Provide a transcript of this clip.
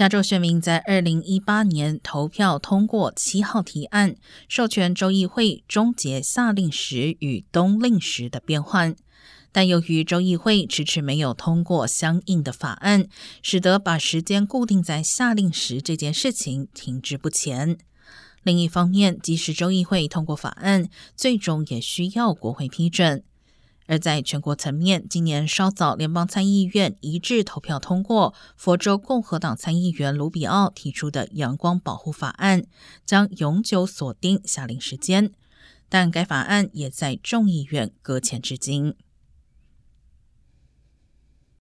加州选民在二零一八年投票通过七号提案，授权州议会终结夏令时与冬令时的变换。但由于州议会迟迟没有通过相应的法案，使得把时间固定在夏令时这件事情停滞不前。另一方面，即使州议会通过法案，最终也需要国会批准。而在全国层面，今年稍早，联邦参议院一致投票通过佛州共和党参议员卢比奥提出的阳光保护法案，将永久锁定下令时间。但该法案也在众议院搁浅至今。